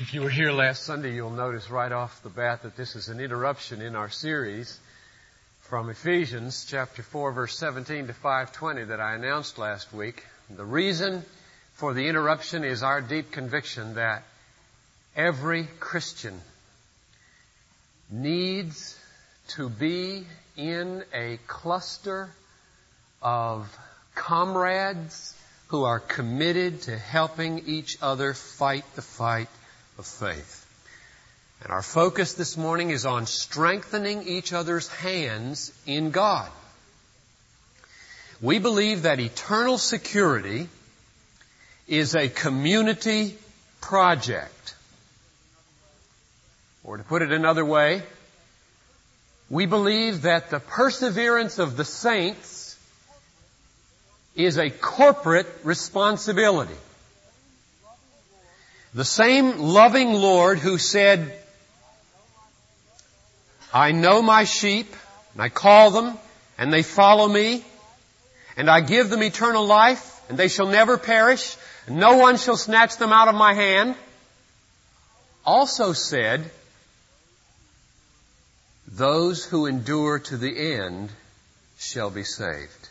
If you were here last Sunday, you'll notice right off the bat that this is an interruption in our series from Ephesians chapter 4 verse 17 to 520 that I announced last week. The reason for the interruption is our deep conviction that every Christian needs to be in a cluster of comrades who are committed to helping each other fight the fight of faith. And our focus this morning is on strengthening each other's hands in God. We believe that eternal security is a community project. Or to put it another way, we believe that the perseverance of the saints is a corporate responsibility. The same loving Lord who said, I know my sheep, and I call them, and they follow me, and I give them eternal life, and they shall never perish, and no one shall snatch them out of my hand, also said, those who endure to the end shall be saved.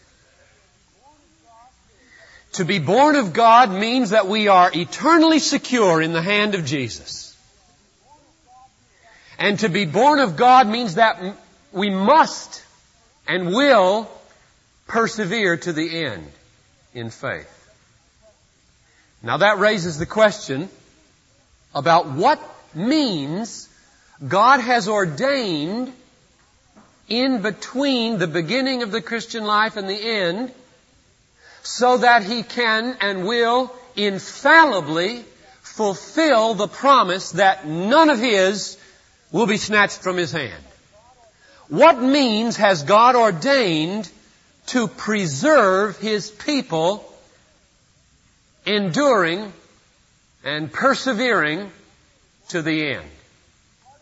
To be born of God means that we are eternally secure in the hand of Jesus. And to be born of God means that we must and will persevere to the end in faith. Now that raises the question about what means God has ordained in between the beginning of the Christian life and the end so that he can and will infallibly fulfill the promise that none of his will be snatched from his hand. What means has God ordained to preserve his people enduring and persevering to the end?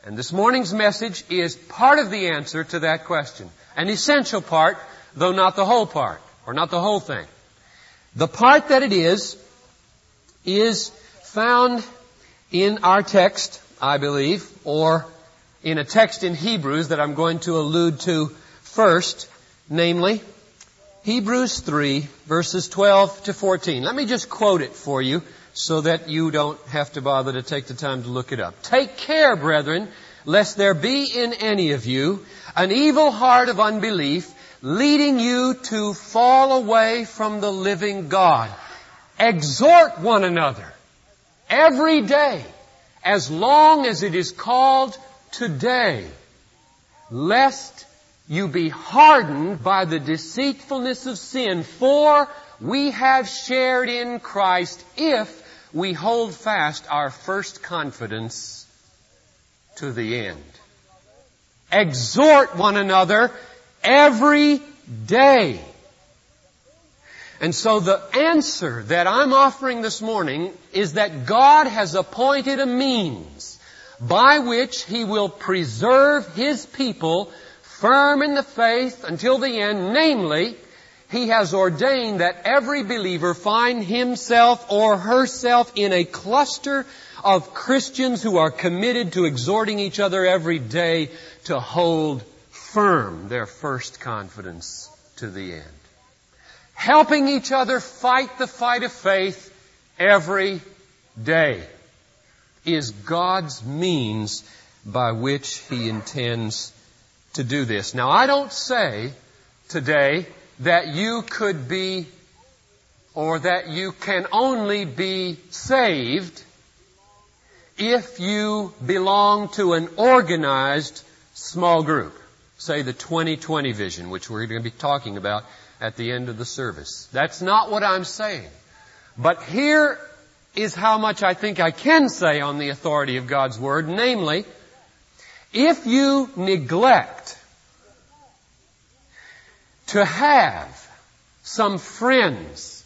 And this morning's message is part of the answer to that question. An essential part, though not the whole part, or not the whole thing. The part that it is, is found in our text, I believe, or in a text in Hebrews that I'm going to allude to first, namely, Hebrews 3 verses 12 to 14. Let me just quote it for you so that you don't have to bother to take the time to look it up. Take care, brethren, lest there be in any of you an evil heart of unbelief leading you to fall away from the living God. Exhort one another every day as long as it is called today, lest you be hardened by the deceitfulness of sin, for we have shared in Christ if we hold fast our first confidence to the end. Exhort one another every day. And so the answer that I'm offering this morning is that God has appointed a means by which He will preserve His people firm in the faith until the end, namely, He has ordained that every believer find himself or herself in a cluster of Christians who are committed to exhorting each other every day to hold firm their first confidence to the end. Helping each other fight the fight of faith every day is God's means by which He intends to do this. Now I don't say today that you could be or that you can only be saved if you belong to an organized small group say the 2020 vision, which we're going to be talking about at the end of the service. That's not what I'm saying. But here is how much I think I can say on the authority of God's Word, namely, if you neglect to have some friends,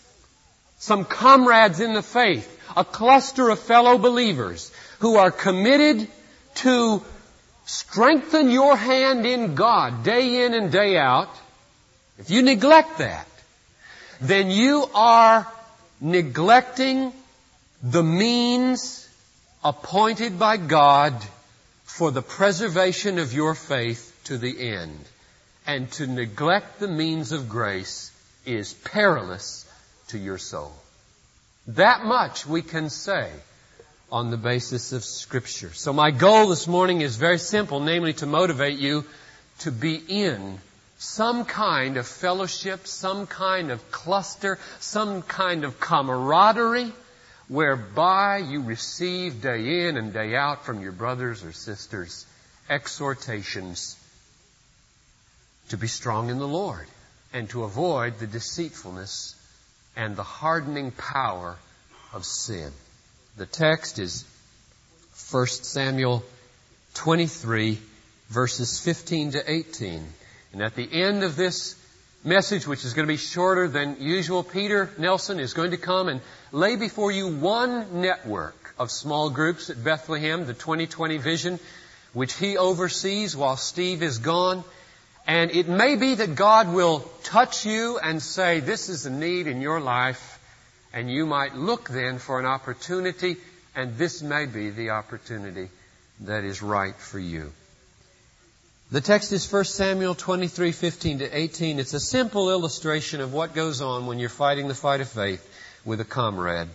some comrades in the faith, a cluster of fellow believers who are committed to strengthen your hand in God day in and day out, if you neglect that, then you are neglecting the means appointed by God for the preservation of your faith to the end. And to neglect the means of grace is perilous to your soul. That much we can say on the basis of Scripture. So my goal this morning is very simple, namely to motivate you to be in some kind of fellowship, some kind of cluster, some kind of camaraderie whereby you receive day in and day out from your brothers or sisters exhortations to be strong in the Lord and to avoid the deceitfulness and the hardening power of sin. The text is 1 Samuel 23 verses 15 to 18. And at the end of this message, which is going to be shorter than usual, Peter Nelson is going to come and lay before you one network of small groups at Bethlehem, the 2020 vision, which he oversees while Steve is gone. And it may be that God will touch you and say, this is a need in your life, and you might look then for an opportunity, and this may be the opportunity that is right for you. The text is 1 Samuel 23, 15 to 18. It's a simple illustration of what goes on when you're fighting the fight of faith with a comrade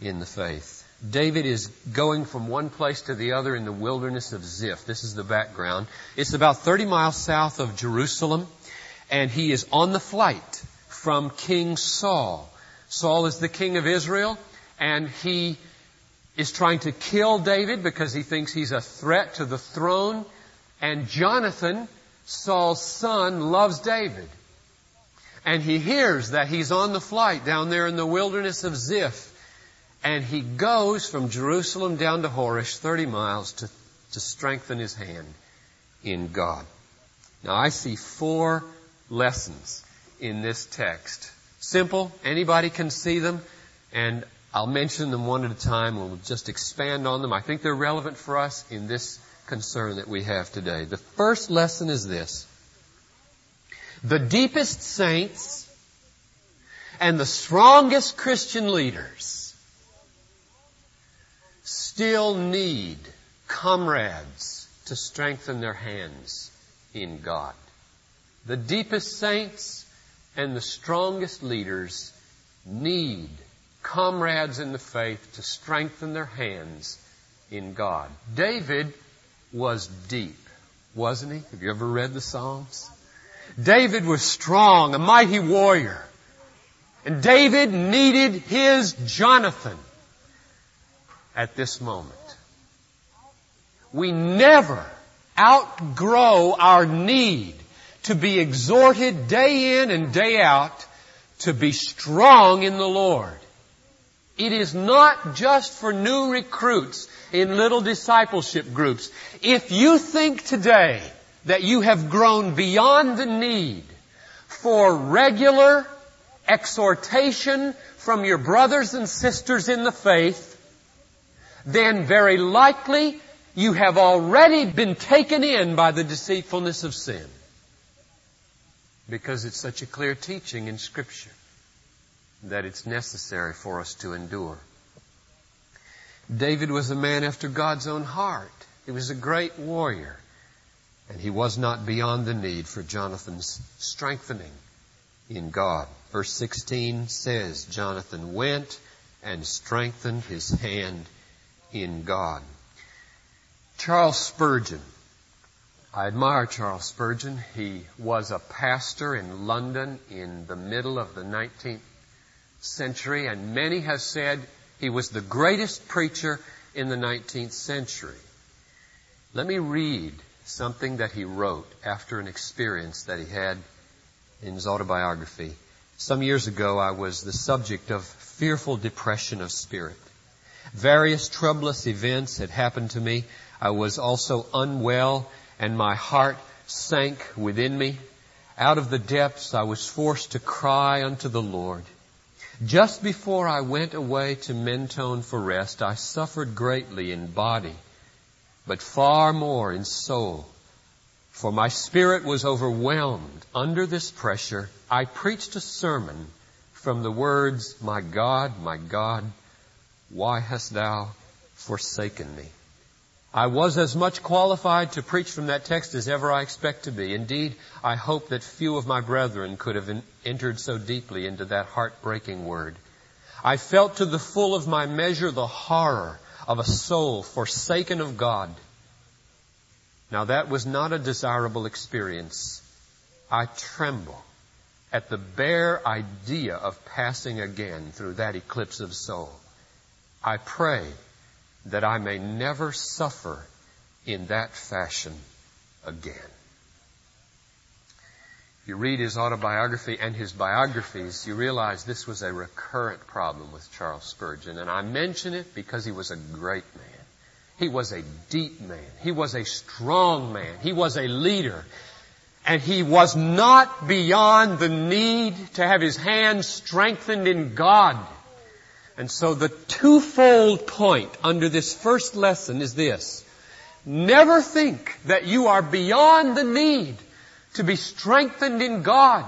in the faith. David is going from one place to the other in the wilderness of Ziph. This is the background. It's about 30 miles south of Jerusalem, and he is on the flight from King Saul. Saul is the king of Israel, and he is trying to kill David because he thinks he's a threat to the throne. And Jonathan, Saul's son, loves David. And he hears that he's on the flight down there in the wilderness of Ziph. And he goes from Jerusalem down to Horesh, 30 miles, to, to strengthen his hand in God. Now I see four lessons in this text. Simple, anybody can see them, and I'll mention them one at a time and we'll just expand on them. I think they're relevant for us in this concern that we have today. The first lesson is this. The deepest saints and the strongest Christian leaders still need comrades to strengthen their hands in God. The deepest saints and the strongest leaders need comrades in the faith to strengthen their hands in God. David was deep, wasn't he? Have you ever read the Psalms? David was strong, a mighty warrior. And David needed his Jonathan at this moment. We never outgrow our need to be exhorted day in and day out to be strong in the Lord. It is not just for new recruits in little discipleship groups. If you think today that you have grown beyond the need for regular exhortation from your brothers and sisters in the faith, then very likely you have already been taken in by the deceitfulness of sin. Because it's such a clear teaching in Scripture that it's necessary for us to endure. David was a man after God's own heart. He was a great warrior. And he was not beyond the need for Jonathan's strengthening in God. Verse 16 says, Jonathan went and strengthened his hand in God. Charles Spurgeon. I admire Charles Spurgeon. He was a pastor in London in the middle of the 19th century, and many have said he was the greatest preacher in the 19th century. Let me read something that he wrote after an experience that he had in his autobiography. Some years ago, I was the subject of fearful depression of spirit. Various troublous events had happened to me. I was also unwell and my heart sank within me. Out of the depths, I was forced to cry unto the Lord. Just before I went away to Mentone for rest, I suffered greatly in body, but far more in soul. For my spirit was overwhelmed under this pressure. I preached a sermon from the words, My God, my God, why hast thou forsaken me. I was as much qualified to preach from that text as ever I expect to be. Indeed, I hope that few of my brethren could have entered so deeply into that heartbreaking word. I felt to the full of my measure the horror of a soul forsaken of God. Now that was not a desirable experience. I tremble at the bare idea of passing again through that eclipse of soul. I pray that I may never suffer in that fashion again. You read his autobiography and his biographies, you realize this was a recurrent problem with Charles Spurgeon. And I mention it because he was a great man. He was a deep man. He was a strong man. He was a leader. And he was not beyond the need to have his hands strengthened in God. And so the twofold point under this first lesson is this. Never think that you are beyond the need to be strengthened in God.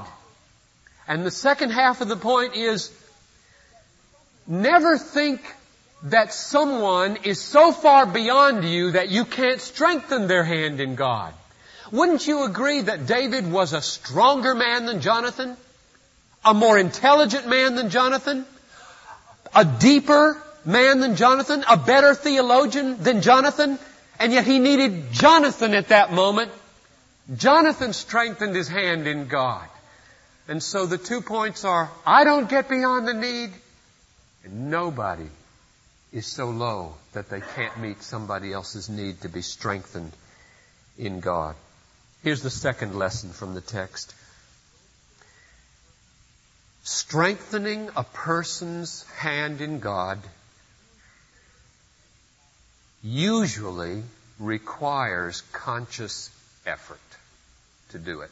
And the second half of the point is never think that someone is so far beyond you that you can't strengthen their hand in God. Wouldn't you agree that David was a stronger man than Jonathan? A more intelligent man than Jonathan? A deeper man than Jonathan, a better theologian than Jonathan, and yet he needed Jonathan at that moment. Jonathan strengthened his hand in God. And so the two points are, I don't get beyond the need, and nobody is so low that they can't meet somebody else's need to be strengthened in God. Here's the second lesson from the text. Strengthening a person's hand in God usually requires conscious effort to do it.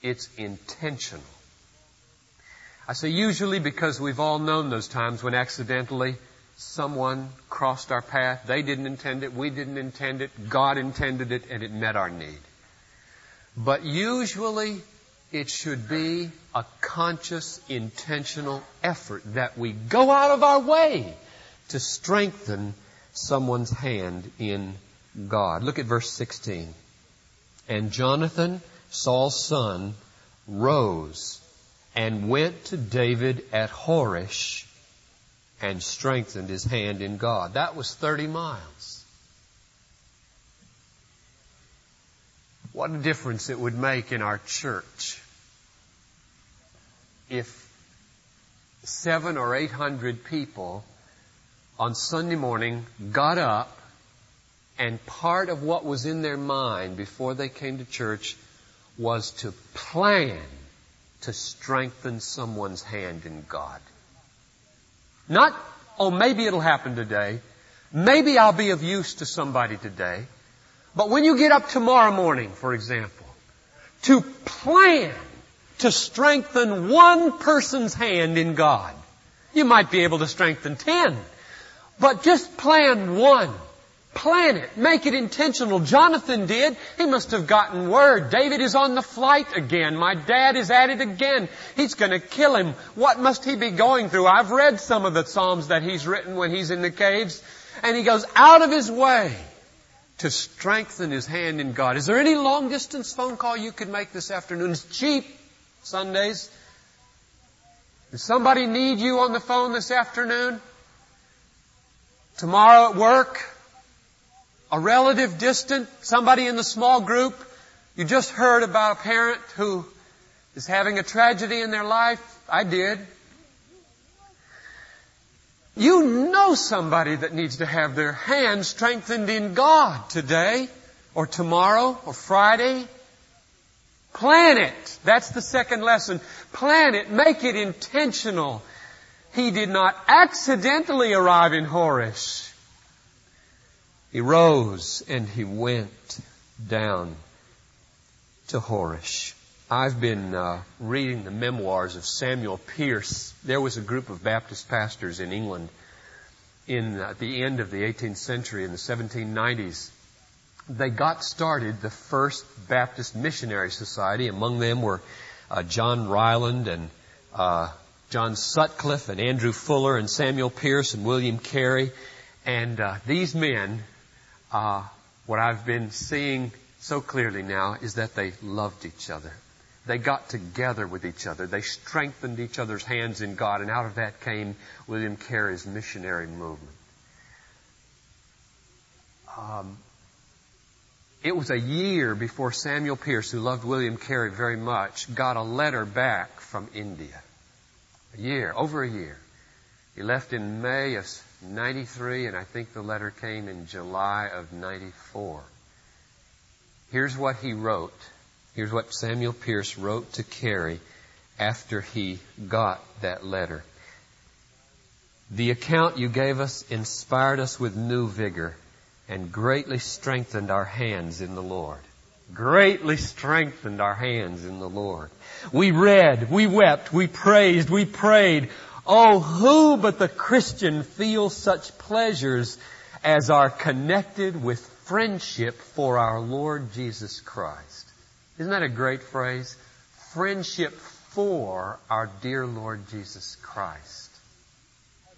It's intentional. I say usually because we've all known those times when accidentally someone crossed our path. They didn't intend it. We didn't intend it. God intended it and it met our need. But usually it should be a conscious, intentional effort that we go out of our way to strengthen someone's hand in God. Look at verse 16. And Jonathan, Saul's son, rose and went to David at Horesh and strengthened his hand in God. That was 30 miles. What a difference it would make in our church if seven or eight hundred people on Sunday morning got up and part of what was in their mind before they came to church was to plan to strengthen someone's hand in God. Not, oh, maybe it'll happen today. Maybe I'll be of use to somebody today. But when you get up tomorrow morning, for example, to plan to strengthen one person's hand in God. You might be able to strengthen ten, but just plan one. Plan it. Make it intentional. Jonathan did. He must have gotten word. David is on the flight again. My dad is at it again. He's going to kill him. What must he be going through? I've read some of the Psalms that he's written when he's in the caves. And he goes out of his way to strengthen his hand in God. Is there any long distance phone call you could make this afternoon? It's cheap. Sundays? Does somebody need you on the phone this afternoon? Tomorrow at work? A relative distant? Somebody in the small group? You just heard about a parent who is having a tragedy in their life? I did. You know somebody that needs to have their hand strengthened in God today, or tomorrow, or Friday, Plan it. That's the second lesson. Plan it. Make it intentional. He did not accidentally arrive in Horesh. He rose and he went down to Horesh. I've been uh, reading the memoirs of Samuel Pearce. There was a group of Baptist pastors in England in uh, the end of the 18th century in the 1790s they got started the first Baptist Missionary Society. Among them were uh, John Ryland and uh, John Sutcliffe and Andrew Fuller and Samuel Pearce and William Carey. And uh, these men, uh, what I've been seeing so clearly now is that they loved each other. They got together with each other. They strengthened each other's hands in God, and out of that came William Carey's missionary movement. Um, it was a year before Samuel Pearce, who loved William Carey very much, got a letter back from India. A year, over a year. He left in May of 93, and I think the letter came in July of 94. Here's what he wrote. Here's what Samuel Pearce wrote to Carey after he got that letter. The account you gave us inspired us with new vigor and greatly strengthened our hands in the Lord. Greatly strengthened our hands in the Lord. We read, we wept, we praised, we prayed. Oh, who but the Christian feels such pleasures as are connected with friendship for our Lord Jesus Christ. Isn't that a great phrase? Friendship for our dear Lord Jesus Christ.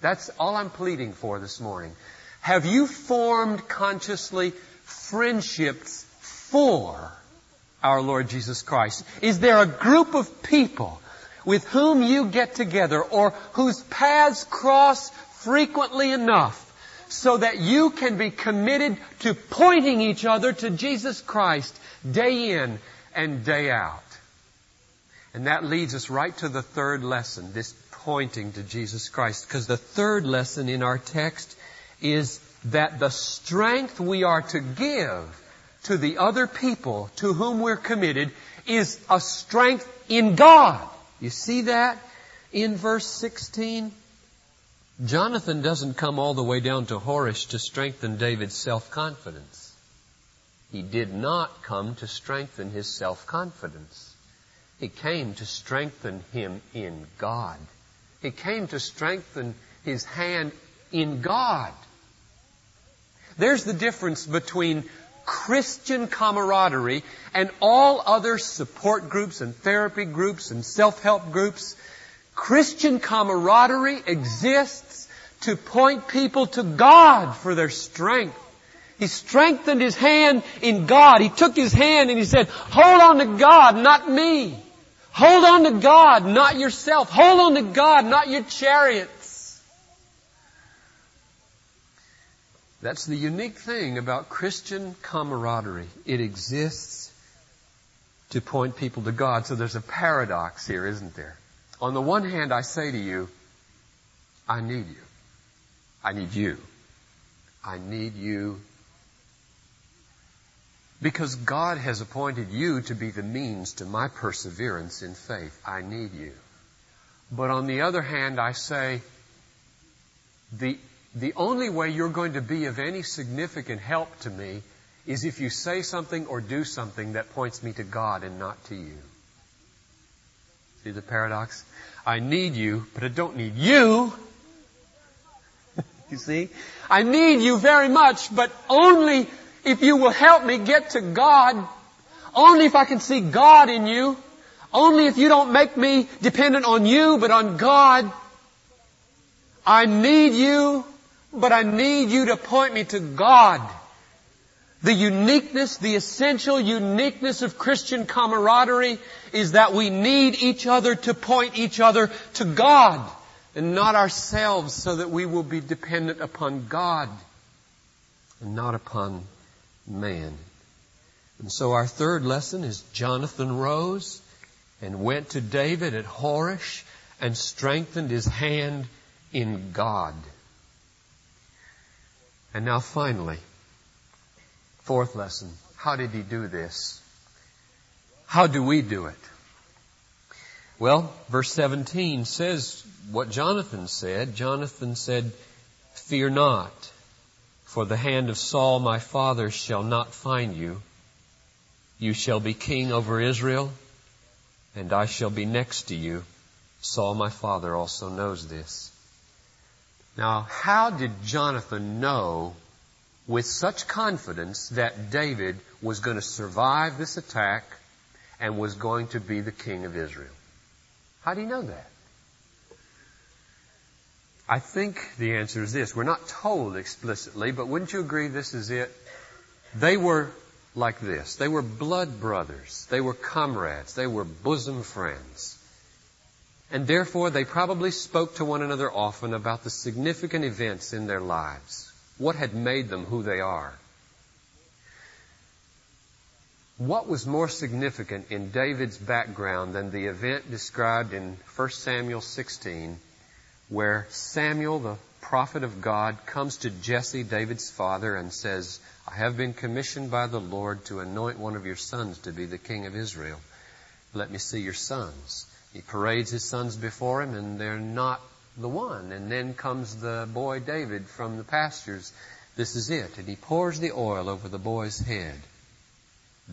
That's all I'm pleading for this morning. Have you formed consciously friendships for our Lord Jesus Christ? Is there a group of people with whom you get together or whose paths cross frequently enough so that you can be committed to pointing each other to Jesus Christ day in and day out. And that leads us right to the third lesson, this pointing to Jesus Christ. Because the third lesson in our text is that the strength we are to give to the other people to whom we're committed is a strength in God. You see that in verse 16? Jonathan doesn't come all the way down to Horesh to strengthen David's self-confidence. He did not come to strengthen his self-confidence. He came to strengthen him in God. He came to strengthen his hand in God. There's the difference between Christian camaraderie and all other support groups and therapy groups and self-help groups. Christian camaraderie exists to point people to God for their strength. He strengthened his hand in God. He took his hand and he said, hold on to God, not me. Hold on to God, not yourself. Hold on to God, not your chariots. That's the unique thing about Christian camaraderie. It exists to point people to God. So there's a paradox here, isn't there? On the one hand, I say to you, I need you. I need you. I need you because God has appointed you to be the means to my perseverance in faith. I need you. But on the other hand, I say, the, the only way you're going to be of any significant help to me is if you say something or do something that points me to God and not to you. See the paradox? I need you, but I don't need you. you see? I need you very much, but only if you will help me get to God, only if I can see God in you, only if you don't make me dependent on you, but on God. I need you, but I need you to point me to God. The uniqueness, the essential uniqueness of Christian camaraderie is that we need each other to point each other to God and not ourselves so that we will be dependent upon God and not upon man. And so our third lesson is Jonathan rose and went to David at Horesh and strengthened his hand in God. And now finally, fourth lesson, how did he do this? How do we do it? Well, verse 17 says what Jonathan said. Jonathan said, Fear not. For the hand of Saul my father shall not find you. You shall be king over Israel, and I shall be next to you. Saul my father also knows this. Now, how did Jonathan know with such confidence that David was going to survive this attack and was going to be the king of Israel? How do you know that? I think the answer is this. We're not told explicitly, but wouldn't you agree this is it? They were like this. They were blood brothers. They were comrades. They were bosom friends. And therefore, they probably spoke to one another often about the significant events in their lives. What had made them who they are. What was more significant in David's background than the event described in 1 Samuel 16 where Samuel, the prophet of God, comes to Jesse, David's father, and says, I have been commissioned by the Lord to anoint one of your sons to be the king of Israel. Let me see your sons. He parades his sons before him, and they're not the one. And then comes the boy David from the pastures. This is it. And he pours the oil over the boy's head.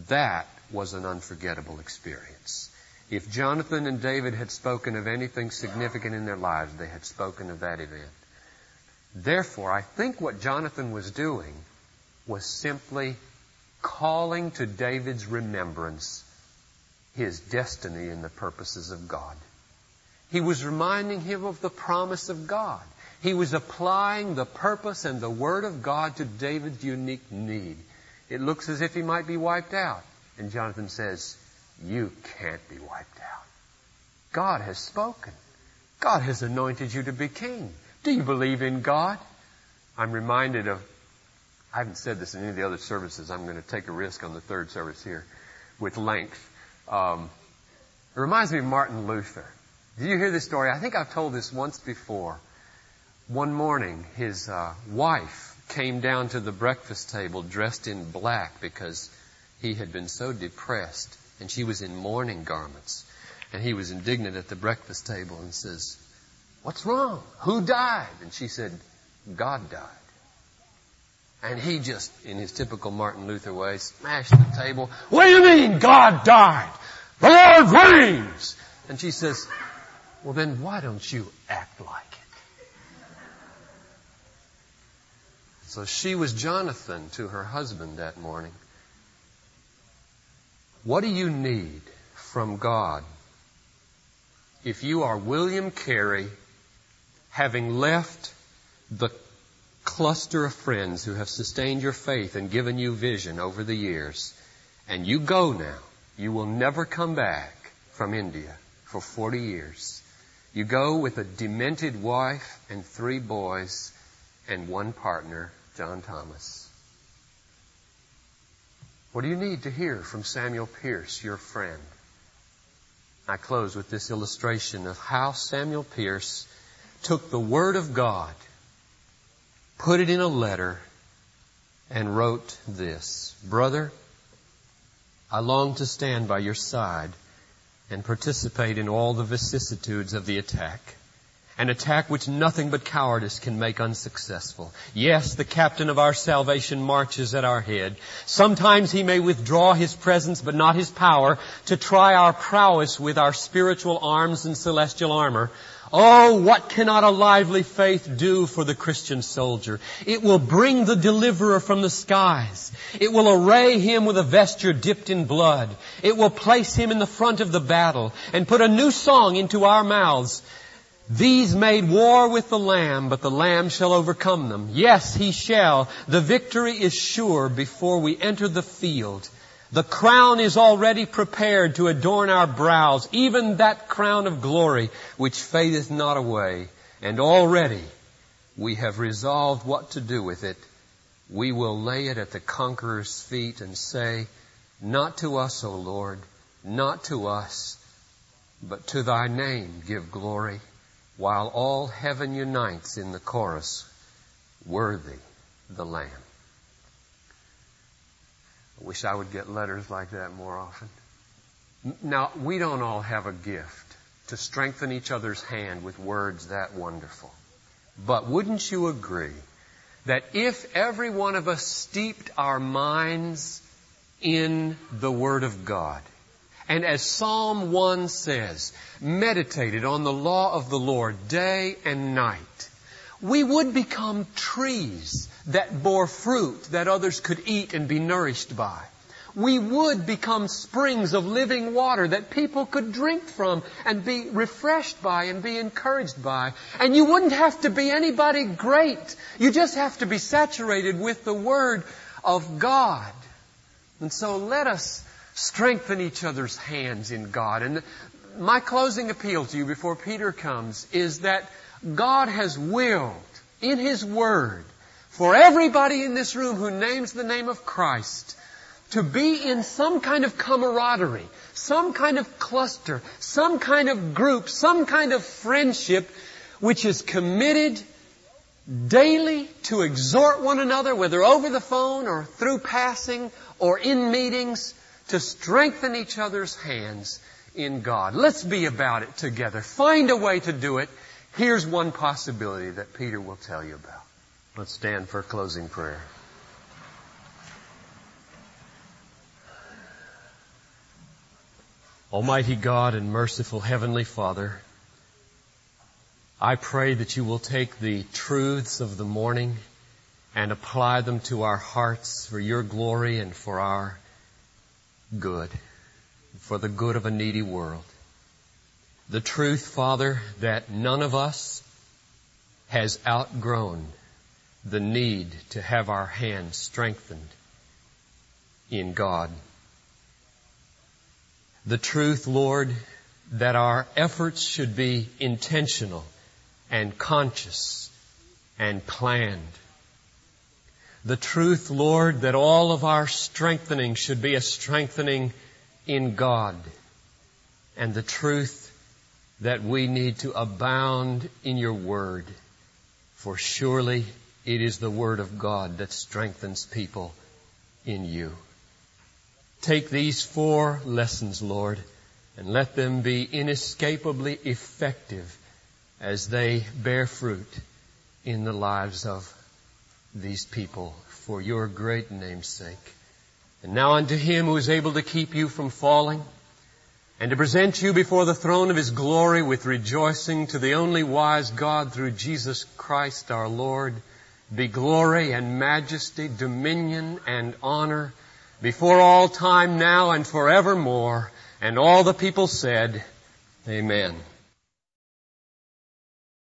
That was an unforgettable experience. If Jonathan and David had spoken of anything significant in their lives, they had spoken of that event. Therefore, I think what Jonathan was doing was simply calling to David's remembrance his destiny and the purposes of God. He was reminding him of the promise of God. He was applying the purpose and the Word of God to David's unique need. It looks as if he might be wiped out. And Jonathan says, You can't be wiped out. God has spoken. God has anointed you to be king. Do you believe in God? I'm reminded of, I haven't said this in any of the other services. I'm going to take a risk on the third service here with length. Um, it reminds me of Martin Luther. Did you hear this story? I think I've told this once before. One morning, his uh, wife came down to the breakfast table dressed in black because he had been so depressed, and she was in mourning garments. And he was indignant at the breakfast table and says, What's wrong? Who died? And she said, God died. And he just, in his typical Martin Luther way, smashed the table. What do you mean God died? The Lord reigns! And she says, well then why don't you act like it? So she was Jonathan to her husband that morning. What do you need from God if you are William Carey having left the cluster of friends who have sustained your faith and given you vision over the years, and you go now, you will never come back from India for 40 years. You go with a demented wife and three boys and one partner, John Thomas. What do you need to hear from Samuel Pearce, your friend? I close with this illustration of how Samuel Pearce took the Word of God, put it in a letter, and wrote this Brother, I long to stand by your side and participate in all the vicissitudes of the attack. An attack which nothing but cowardice can make unsuccessful. Yes, the captain of our salvation marches at our head. Sometimes he may withdraw his presence but not his power to try our prowess with our spiritual arms and celestial armor. Oh, what cannot a lively faith do for the Christian soldier? It will bring the deliverer from the skies. It will array him with a vesture dipped in blood. It will place him in the front of the battle and put a new song into our mouths. These made war with the Lamb, but the Lamb shall overcome them. Yes, he shall. The victory is sure before we enter the field. The crown is already prepared to adorn our brows, even that crown of glory which fadeth not away. And already we have resolved what to do with it. We will lay it at the conqueror's feet and say, Not to us, O Lord, not to us, but to thy name give glory, while all heaven unites in the chorus, Worthy the Lamb. I wish I would get letters like that more often. Now, we don't all have a gift to strengthen each other's hand with words that wonderful. But wouldn't you agree that if every one of us steeped our minds in the Word of God, and as Psalm 1 says, meditated on the law of the Lord day and night, we would become trees that bore fruit that others could eat and be nourished by. we would become springs of living water that people could drink from and be refreshed by and be encouraged by. And you wouldn't have to be anybody great. You just have to be saturated with the Word of God. And so let us strengthen each other's hands in God. And my closing appeal to you before Peter comes is that God has willed in His Word for everybody in this room who names the name of Christ to be in some kind of camaraderie, some kind of cluster, some kind of group, some kind of friendship which is committed daily to exhort one another, whether over the phone or through passing or in meetings, to strengthen each other's hands in God. Let's be about it together. Find a way to do it. Here's one possibility that Peter will tell you about. Let's stand for a closing prayer. Almighty God and merciful Heavenly Father, I pray that you will take the truths of the morning and apply them to our hearts for your glory and for our good for the good of a needy world. The truth, Father, that none of us has outgrown the need to have our hands strengthened in God. The truth, Lord, that our efforts should be intentional and conscious and planned. The truth, Lord, that all of our strengthening should be a strengthening in God and the truth that we need to abound in your word. For surely it is the word of God that strengthens people in you. Take these four lessons, Lord, and let them be inescapably effective as they bear fruit in the lives of these people for your great name's sake. And now unto him who is able to keep you from falling and to present you before the throne of his glory with rejoicing to the only wise God through Jesus Christ our Lord, be glory and majesty, dominion and honor before all time now and forevermore. And all the people said, Amen.